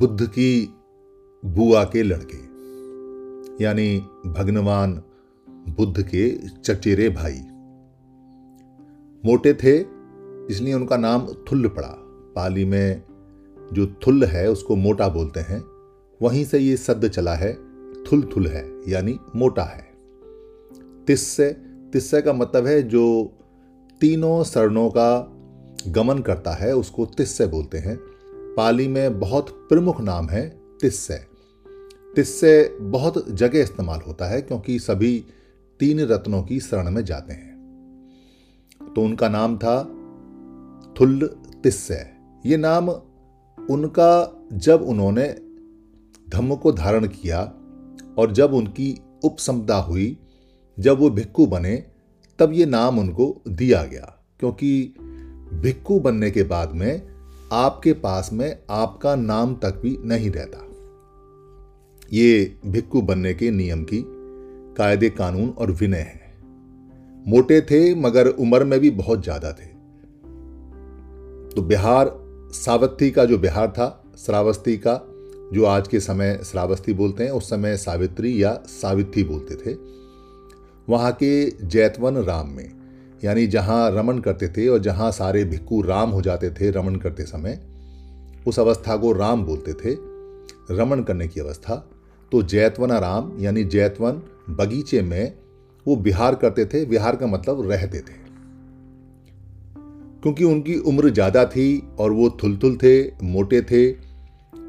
बुद्ध की बुआ के लड़के, यानी भगनवान बुद्ध के चचेरे भाई। मोटे थे, इसलिए उनका नाम थुल्ल पड़ा। पाली में जो थुल्ल है, उसको मोटा बोलते हैं। वहीं से ये शब्द चला है थुल थुल है, यानी मोटा है। तिस्से तिस्से का मतलब है जो तीनों शरणों का गमन करता है, उसको तिस्से बोलते हैं। पाली में बहुत प्रमुख नाम है तिस्से। तिस्से बहुत जगह इस्तेमाल होता है क्योंकि सभी तीन रत्नों की शरण में जाते हैं। तो उनका नाम था थुल्ल तिस्से। ये नाम उनका जब उन्होंने धम्म को धारण किया और जब उनकी उपसमता हुई, जब वो भिक्खु बने, तब ये नाम उनको दिया गया। क्योंकि भिक्खु बनने के बाद में आपके पास में आपका नाम तक भी नहीं रहता। ये भिक्खु बनने के नियम की कायदे कानून और विनय है। मोटे थे, मगर उम्र में भी बहुत ज़्यादा थे। तो बिहार सावत्ती का जो बिहार था, श्रावस्ती का, जो आज के समय श्रावस्ती बोलते हैं, उस समय सावित्री या सावित्री बोलते थे, वहाँ के जैतवन राम में यानी जहाँ रमन करते थे और जहाँ सारे भिक्खू राम हो जाते थे रमन करते समय, उस अवस्था को राम बोलते थे, रमन करने की अवस्था। तो जैतवना राम यानी जैतवन बगीचे में वो विहार करते थे। विहार का मतलब रहते थे। क्योंकि उनकी उम्र ज़्यादा थी और वो थुलथुल थे, मोटे थे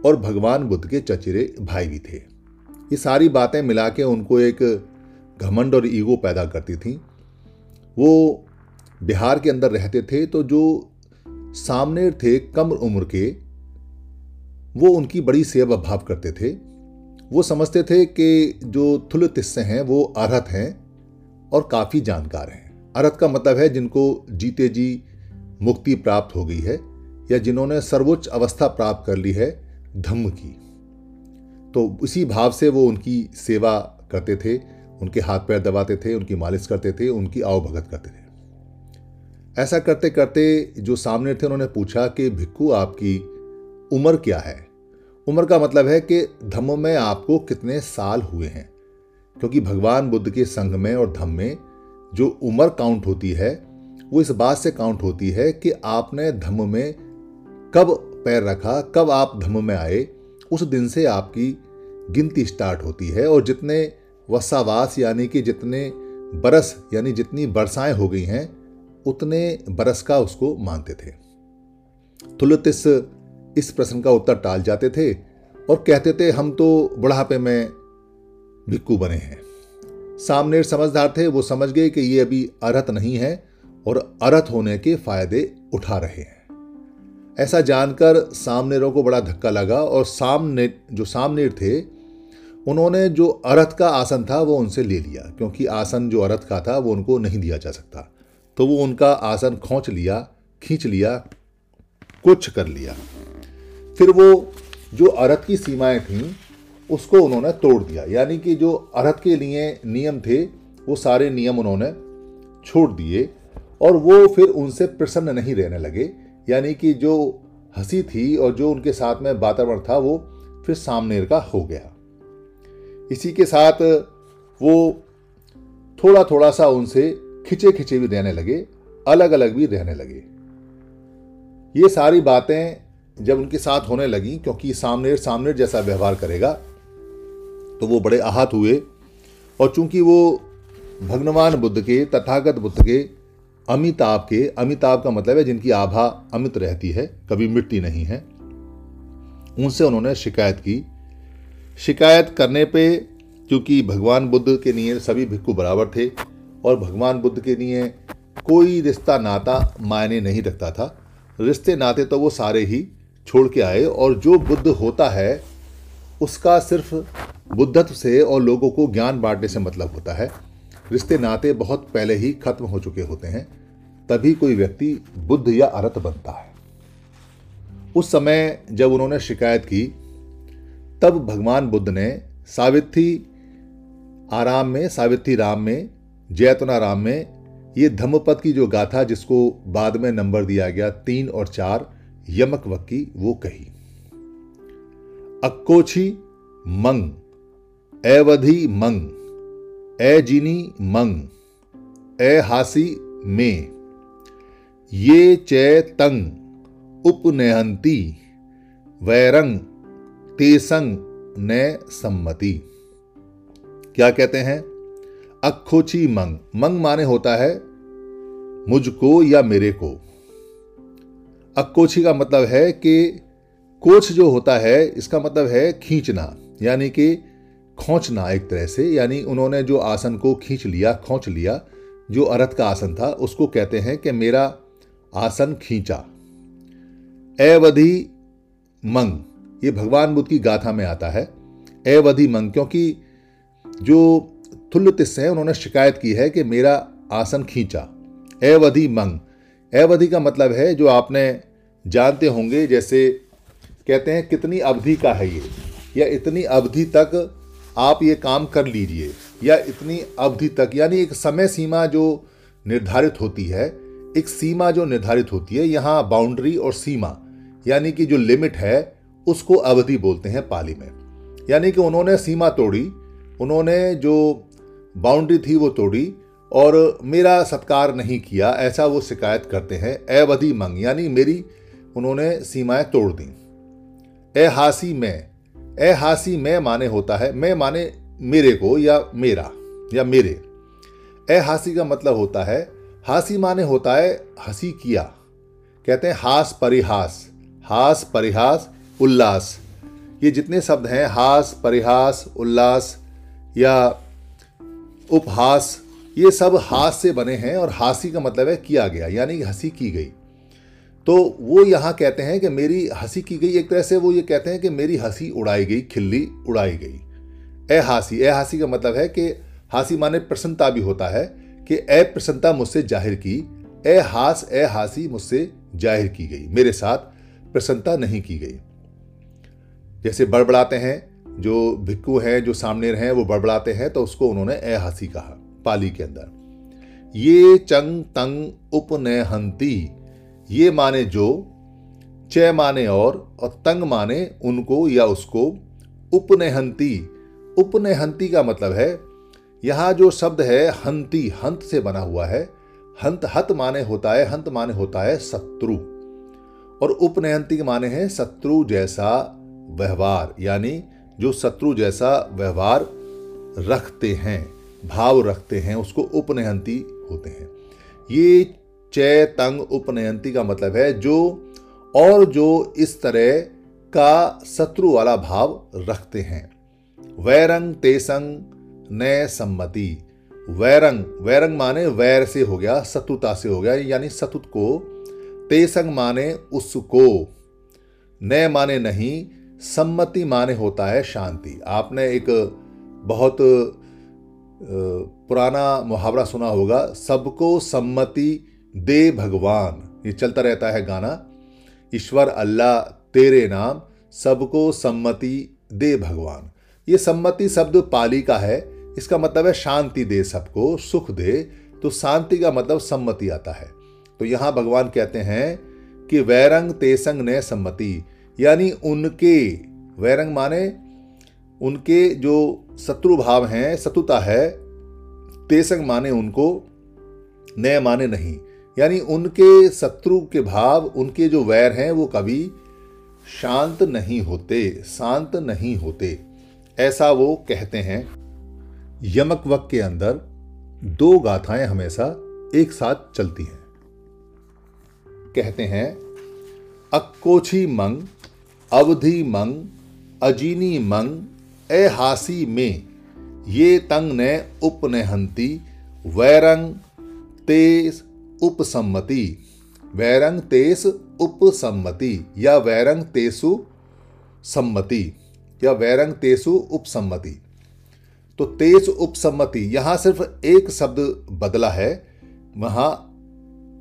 और भगवान बुद्ध के चचेरे भाई भी थे। ये सारी बातें मिला के उनको एक घमंड और ईगो पैदा करती थी। वो बिहार के अंदर रहते थे तो जो सामने थे कम उम्र के, वो उनकी बड़ी सेवा भाव करते थे। वो समझते थे कि जो थुल तिस्से हैं, वो अर्हत हैं और काफ़ी जानकार हैं। अर्हत का मतलब है जिनको जीते जी मुक्ति प्राप्त हो गई है, या जिन्होंने सर्वोच्च अवस्था प्राप्त कर ली है धम्म की। तो उसी भाव से वो उनकी सेवा करते थे। उनके हाथ पैर दबाते थे, उनकी मालिश करते थे, उनकी आओ भगत करते थे। ऐसा करते करते जो सामने थे, उन्होंने पूछा कि, भिक्खू, आपकी उम्र क्या है? उम्र का मतलब है कि धम्म में आपको कितने साल हुए हैं। क्योंकि भगवान बुद्ध के संघ में और धम्म में जो उम्र काउंट होती है, वो इस बात से काउंट होती है कि आपने धम्म में कब पैर रखा, कब आप धम्म में आए, उस दिन से आपकी गिनती स्टार्ट होती है और जितने वसावास यानी कि जितने बरस यानी जितनी बरसाएँ हो गई हैं, उतने बरस का उसको मानते थे। तुलतिस इस प्रश्न का उत्तर टाल जाते थे और कहते थे, हम तो बुढ़ापे में भिक्कू बने हैं। सामने समझदार थे, वो समझ गए कि ये अभी अर्थ नहीं है और अर्थ होने के फ़ायदे उठा रहे हैं। ऐसा जानकर सामनेरों को बड़ा धक्का लगा और सामने, जो सामनेर थे उन्होंने जो अरथ का आसन था, वो उनसे ले लिया। क्योंकि आसन जो अरथ का था, वो उनको नहीं दिया जा सकता। तो वो उनका आसन खोच लिया, खींच लिया, कुछ कर लिया। फिर वो जो अरथ की सीमाएँ थीं, उसको उन्होंने तोड़ दिया। यानी कि जो अरथ के लिए नियम थे, वो सारे नियम उन्होंने छोड़ दिए और वो फिर उनसे प्रसन्न नहीं रहने लगे। यानी कि जो हँसी थी और जो उनके साथ में वातावरण था, वो फिर सामनेर का हो गया। इसी के साथ वो थोड़ा थोड़ा सा उनसे खिंचे खिंचे भी रहने लगे अलग अलग भी रहने लगे। ये सारी बातें जब उनके साथ होने लगी, क्योंकि सामने सामने जैसा व्यवहार करेगा तो वो बड़े आहत हुए। और चूँकि वो भगवान बुद्ध के, तथागत बुद्ध के, अमिताभ के, अमिताभ का मतलब है जिनकी आभा अमित रहती है, कभी मिट्टी नहीं है, उनसे उन्होंने शिकायत की शिकायत करने पे, क्योंकि भगवान बुद्ध के लिए सभी भिक्खु बराबर थे, और भगवान बुद्ध के लिए कोई रिश्ता नाता मायने नहीं रखता था। रिश्ते नाते तो वो सारे ही छोड़ के आए, और जो बुद्ध होता है, उसका सिर्फ़ बुद्धत्व से और लोगों को ज्ञान बांटने से मतलब होता है। रिश्ते नाते बहुत पहले ही खत्म हो चुके होते हैं, तभी कोई व्यक्ति बुद्ध या अरत बनता है। उस समय जब उन्होंने शिकायत की तब भगवान बुद्ध ने सावित्री आराम में, सावित्री राम में, जैतना राम में ये धम्मपद की जो गाथा जिसको बाद में नंबर दिया गया, तीन और चार यमक वक्की वो कही। अक्कोछी मंग एवधि मंग ए जीनी मंग ए हासी में, ये चे तंग उपनहंती वैरंग तेसंग ने सम्मति। क्या कहते हैं? अखोची मंग। मंग माने होता है, मुझको या मेरे को। अक्कोची का मतलब है कि कोच जो होता है, इसका मतलब है खींचना, यानी कि खोचना एक तरह से, यानी उन्होंने जो आसन को खींच लिया, खोच लिया, जो अरथ का आसन था, उसको कहते हैं कि मेरा आसन खींचा। अवधि मंग। ये भगवान बुद्ध की गाथा में आता है अवधि मंग, क्योंकि जो तुल्य तिस्स है, उन्होंने शिकायत की है कि मेरा आसन खींचा। अवधि मंग। अवधि का मतलब है, जो आपने जानते होंगे, जैसे कहते हैं, कितनी अवधि का है ये, या इतनी अवधि तक आप ये काम कर लीजिए, या इतनी अवधि तक, यानी एक समय सीमा जो निर्धारित होती है, एक सीमा जो निर्धारित होती है, यहाँ बाउंड्री और सीमा, यानी कि जो लिमिट है उसको अवधि बोलते हैं पाली में। यानी कि उन्होंने सीमा तोड़ी, उन्होंने जो बाउंड्री थी वो तोड़ी और मेरा सत्कार नहीं किया, ऐसा वो शिकायत करते हैं, अवधि मंग, यानी मेरी उन्होंने सीमाएँ तोड़ दी। ए हासी में, ए हासी में माने होता है, मैं माने मेरे को या मेरा, या मेरे। ए हासी का मतलब होता है, हासी माने होता है हँसी किया। कहते हैं हास परिहास हास परिहास उल्लास। ये जितने शब्द हैं, हास, परिहास, उल्लास या उपहास, ये सब हास से बने हैं और हासी का मतलब है किया गया, यानी कि हँसी की गई। तो वो यहाँ कहते हैं कि मेरी हँसी की गई, एक तरह से वो ये कहते हैं कि मेरी हँसी उड़ाई गई, खिल्ली उड़ाई गई। ए हासी ए हासी का मतलब है कि हासी माने प्रसन्नता भी होता है, कि ए प्रसन्नता मुझसे ज़ाहिर की, ए हास, ए हासी मुझसे ज़ाहिर की गई, मेरे साथ प्रसन्नता नहीं की गई। जैसे बड़बड़ाते हैं, जो भिक्कू हैं, जो सामने रहे वो बड़बड़ाते हैं तो उसको उन्होंने ए हसी कहा, पाली के अंदर। ये चंग तंग उपनहंती ये माने जो, च माने और और तंग माने उनको या उसको उपनहंती उपनहंती का मतलब है, यहाँ जो शब्द है, हंती, हंत से बना हुआ है। हंत, हत माने होता है, हंत माने होता है शत्रु। और उपनयंती के माने हैं, शत्रु जैसा व्यवहार, यानी जो शत्रु जैसा व्यवहार रखते हैं, भाव रखते हैं, उसको उपनयंती होते हैं। ये चय तंग उपनयंती का मतलब है जो और जो इस तरह का शत्रु वाला भाव रखते हैं। वैरंग तेसंग न सम्मति। वैरंग वैरंग माने वैर से हो गया, शत्रुता से हो गया, यानी शत्रुत को। तेसंग माने उसको। न माने नहीं सम्मति माने होता है शांति। आपने एक बहुत पुराना मुहावरा सुना होगा, सबको सम्मति दे भगवान। ये चलता रहता है गाना, ईश्वर अल्लाह तेरे नाम, सबको सम्मति दे भगवान। ये सम्मति शब्द पाली का है, इसका मतलब है शांति दे सबको, सुख दे तो शांति का मतलब सम्मति आता है। तो यहाँ भगवान कहते हैं कि वैरंग तेसंग ने सम्मति। यानी उनके, वैरंग माने उनके जो शत्रु भाव हैं, शत्रुता है, तेसंग माने उनको नए माने नहीं। यानी उनके शत्रु के भाव, उनके जो वैर हैं, वो कभी शांत नहीं होते, शांत नहीं होते। ऐसा वो कहते हैं। यमक वक के अंदर दो गाथाएँ हमेशा एक साथ चलती हैं। कहते हैं अक्कोछी मंग अवधि मंग, अजीनी मंग ए हासी में, ये तंग ने उपनहंती वैरंग तेस उपसम्मति। वैरंग तेस उपसम्मति, या वैरंग तेसु सम्मति, या वैरंग तेसु उपसम्मति। तो तेज उपसम्मति, यहाँ सिर्फ़ एक शब्द बदला है, वहाँ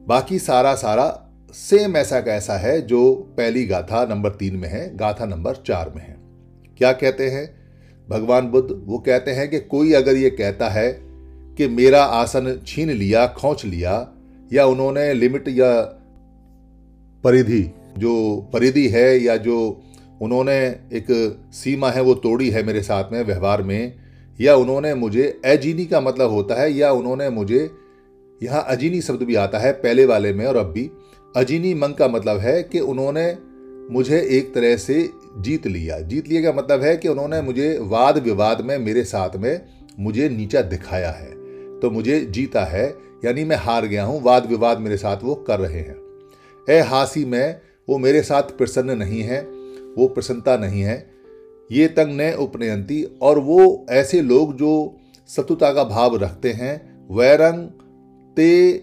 बाकी सारा सारा सेम ऐसा का ऐसा है जो पहली गाथा नंबर तीन में है, गाथा नंबर चार में है। क्या कहते हैं? भगवान बुद्ध वो कहते हैं कि कोई अगर ये कहता है कि मेरा आसन छीन लिया, खोच लिया, या उन्होंने लिमिट या परिधि, जो परिधि है या जो उन्होंने एक सीमा है वो तोड़ी है मेरे साथ में व्यवहार में, या उन्होंने मुझे अजीनी का मतलब होता है, या उन्होंने मुझे, यहाँ अजीनी शब्द भी आता है पहले वाले में और अब भी अजीनी मंग का मतलब है कि उन्होंने मुझे एक तरह से जीत लिया। जीत लिया का मतलब है कि उन्होंने मुझे वाद विवाद में, मेरे साथ में मुझे नीचा दिखाया है। तो मुझे जीता है, यानी मैं हार गया हूँ वाद विवाद मेरे साथ वो कर रहे हैं। ए हासी में वो मेरे साथ प्रसन्न नहीं है, वो प्रसन्नता नहीं है। ये तंग न उपनयंती और वो ऐसे लोग जो शत्रुता का भाव रखते हैं, वैरंग, ते,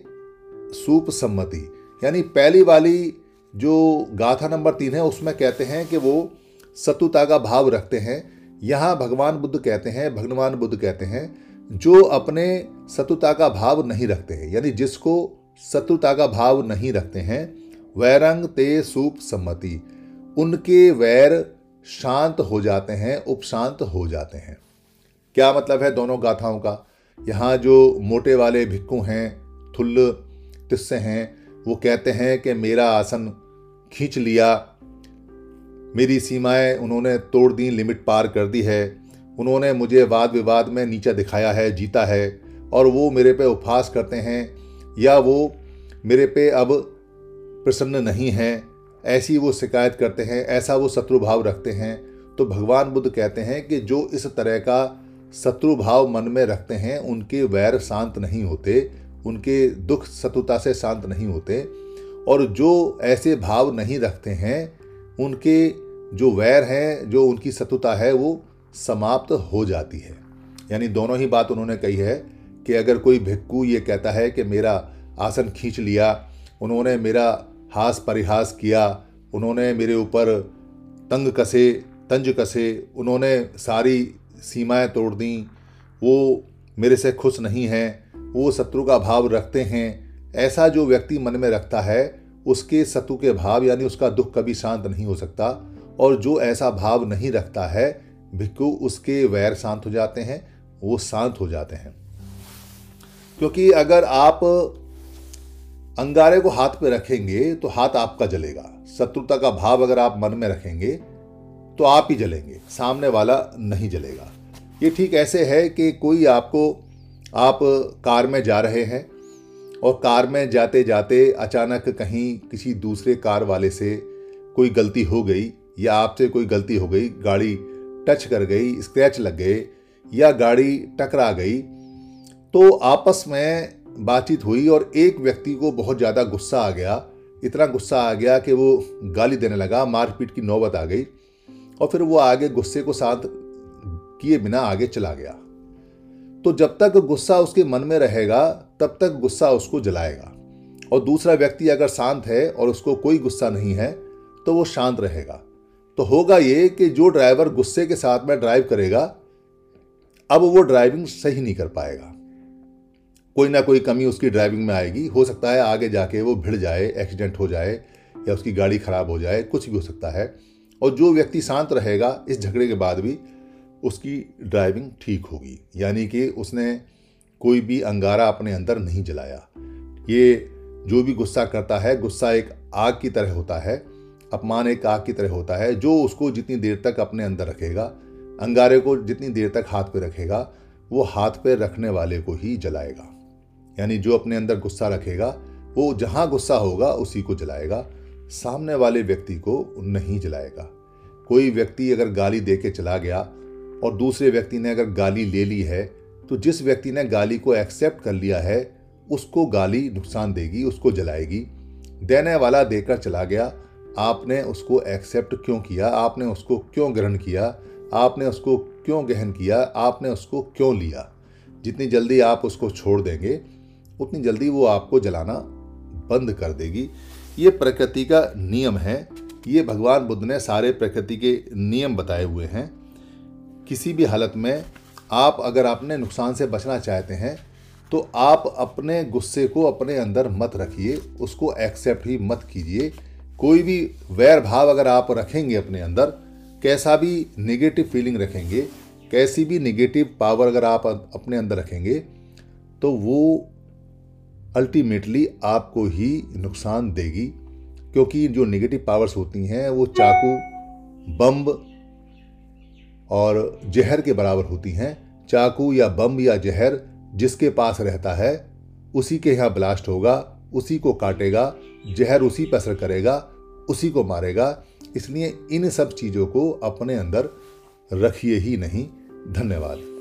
सूप सम्मति। यानी पहली वाली जो गाथा नंबर तीन है, उसमें कहते हैं कि वो सतुता का भाव रखते हैं। यहाँ भगवान बुद्ध कहते हैं, भगवान बुद्ध कहते हैं, जो अपने सतुता का भाव नहीं रखते हैं, यानी जिसको सतुता का भाव नहीं रखते हैं, वैरंग ते सूप सम्मति, उनके वैर शांत हो जाते हैं, उपशांत हो जाते हैं। क्या मतलब है दोनों गाथाओं का? यहाँ जो मोटे वाले भिक्खू हैं, थुल्ल, तिस्से हैं वो कहते हैं कि मेरा आसन खींच लिया। मेरी सीमाएँ उन्होंने तोड़ दी, लिमिट पार कर दी है। उन्होंने मुझे वाद विवाद में नीचा दिखाया है, जीता है। और वो मेरे पे उपहास करते हैं, या वो मेरे पे अब प्रसन्न नहीं हैं। ऐसी वो शिकायत करते हैं, ऐसा वो शत्रु भाव रखते हैं। तो भगवान बुद्ध कहते हैं कि जो इस तरह का शत्रु भाव मन में रखते हैं, उनके वैर शांत नहीं होते। उनके दुख शत्रुता से शांत नहीं होते और जो ऐसे भाव नहीं रखते हैं, उनके जो वैर हैं, जो उनकी शत्रुता है, वो समाप्त हो जाती है। यानी दोनों ही बात उन्होंने कही है कि अगर कोई भिक्कू ये कहता है कि मेरा आसन खींच लिया, उन्होंने मेरा हास परिहास किया, उन्होंने मेरे ऊपर तंग कसे, तंज कसे, उन्होंने सारी सीमाएँ तोड़ दी, वो मेरे से खुश नहीं हैं वो शत्रु का भाव रखते हैं। ऐसा जो व्यक्ति मन में रखता है, उसके शत्रु के भाव यानी उसका दुख कभी शांत नहीं हो सकता और जो ऐसा भाव नहीं रखता है, भिक्खु उसके वैर शांत हो जाते हैं, वो शांत हो जाते हैं। क्योंकि अगर आप अंगारे को हाथ पे रखेंगे तो हाथ आपका जलेगा। शत्रुता का भाव अगर आप मन में रखेंगे तो आप ही जलेंगे। सामने वाला नहीं जलेगा। ये ठीक ऐसे है कि कोई आपको आप कार में जा रहे हैं और कार में जाते जाते अचानक कहीं किसी दूसरे कार वाले से कोई गलती हो गई या आपसे कोई गलती हो गई, गाड़ी टच कर गई, स्क्रैच लग गए या गाड़ी टकरा गई तो आपस में बातचीत हुई और एक व्यक्ति को बहुत ज़्यादा गुस्सा आ गया। इतना गुस्सा आ गया कि वो गाली देने लगा, मारपीट की नौबत आ गई और फिर वो आगे गुस्से को साथ किए बिना आगे चला गया। तो जब तक गुस्सा उसके मन में रहेगा, तब तक गुस्सा उसको जलाएगा। और दूसरा व्यक्ति अगर शांत है और उसको कोई गुस्सा नहीं है तो वो शांत रहेगा। तो होगा ये कि जो ड्राइवर गुस्से के साथ में ड्राइव करेगा, अब वो ड्राइविंग सही नहीं कर पाएगा। कोई ना कोई कमी उसकी ड्राइविंग में आएगी। हो सकता है आगे जाके वो भिड़ जाए, एक्सीडेंट हो जाए, या उसकी गाड़ी खराब हो जाए, कुछ भी हो सकता है। और जो व्यक्ति शांत रहेगा, इस झगड़े के बाद भी उसकी ड्राइविंग ठीक होगी। यानी कि उसने कोई भी अंगारा अपने अंदर नहीं जलाया। ये जो भी गुस्सा करता है, गुस्सा एक आग की तरह होता है, अपमान एक आग की तरह होता है, जो उसको जितनी देर तक अपने अंदर रखेगा, अंगारे को जितनी देर तक हाथ पे रखेगा, वो हाथ पे रखने वाले को ही जलाएगा। यानी जो अपने अंदर गुस्सा रखेगा, वो जहाँ गुस्सा होगा, उसी को जलाएगा। सामने वाले व्यक्ति को नहीं जलाएगा। कोई व्यक्ति अगर गाली दे के चला गया और दूसरे व्यक्ति ने अगर गाली ले ली है तो जिस व्यक्ति ने गाली को एक्सेप्ट कर लिया है, उसको गाली नुकसान देगी, उसको जलाएगी। देने वाला देकर चला गया। आपने उसको एक्सेप्ट क्यों किया? आपने उसको क्यों ग्रहण किया? आपने उसको क्यों गहन किया? आपने उसको क्यों लिया? जितनी जल्दी आप उसको छोड़ देंगे, उतनी जल्दी वो आपको जलाना बंद कर देगी। ये प्रकृति का नियम है। ये भगवान बुद्ध ने सारे प्रकृति के नियम बताए हुए हैं। किसी भी हालत में आप अगर अपने नुकसान से बचना चाहते हैं तो आप अपने गुस्से को अपने अंदर मत रखिए, उसको एक्सेप्ट ही मत कीजिए। कोई भी वैर भाव अगर आप रखेंगे अपने अंदर, कैसा भी नेगेटिव फीलिंग रखेंगे, कैसी भी नेगेटिव पावर अगर आप अपने अंदर रखेंगे तो वो अल्टीमेटली आपको ही नुकसान देगी। क्योंकि जो नेगेटिव पावर्स होती हैं, वो चाकू, बम्ब और जहर के बराबर होती हैं, चाकू या बम या जहर जिसके पास रहता है, उसी के यहाँ ब्लास्ट होगा, उसी को काटेगा, जहर उसी पर असर करेगा, उसी को मारेगा। इसलिए इन सब चीज़ों को अपने अंदर रखिए ही नहीं। धन्यवाद।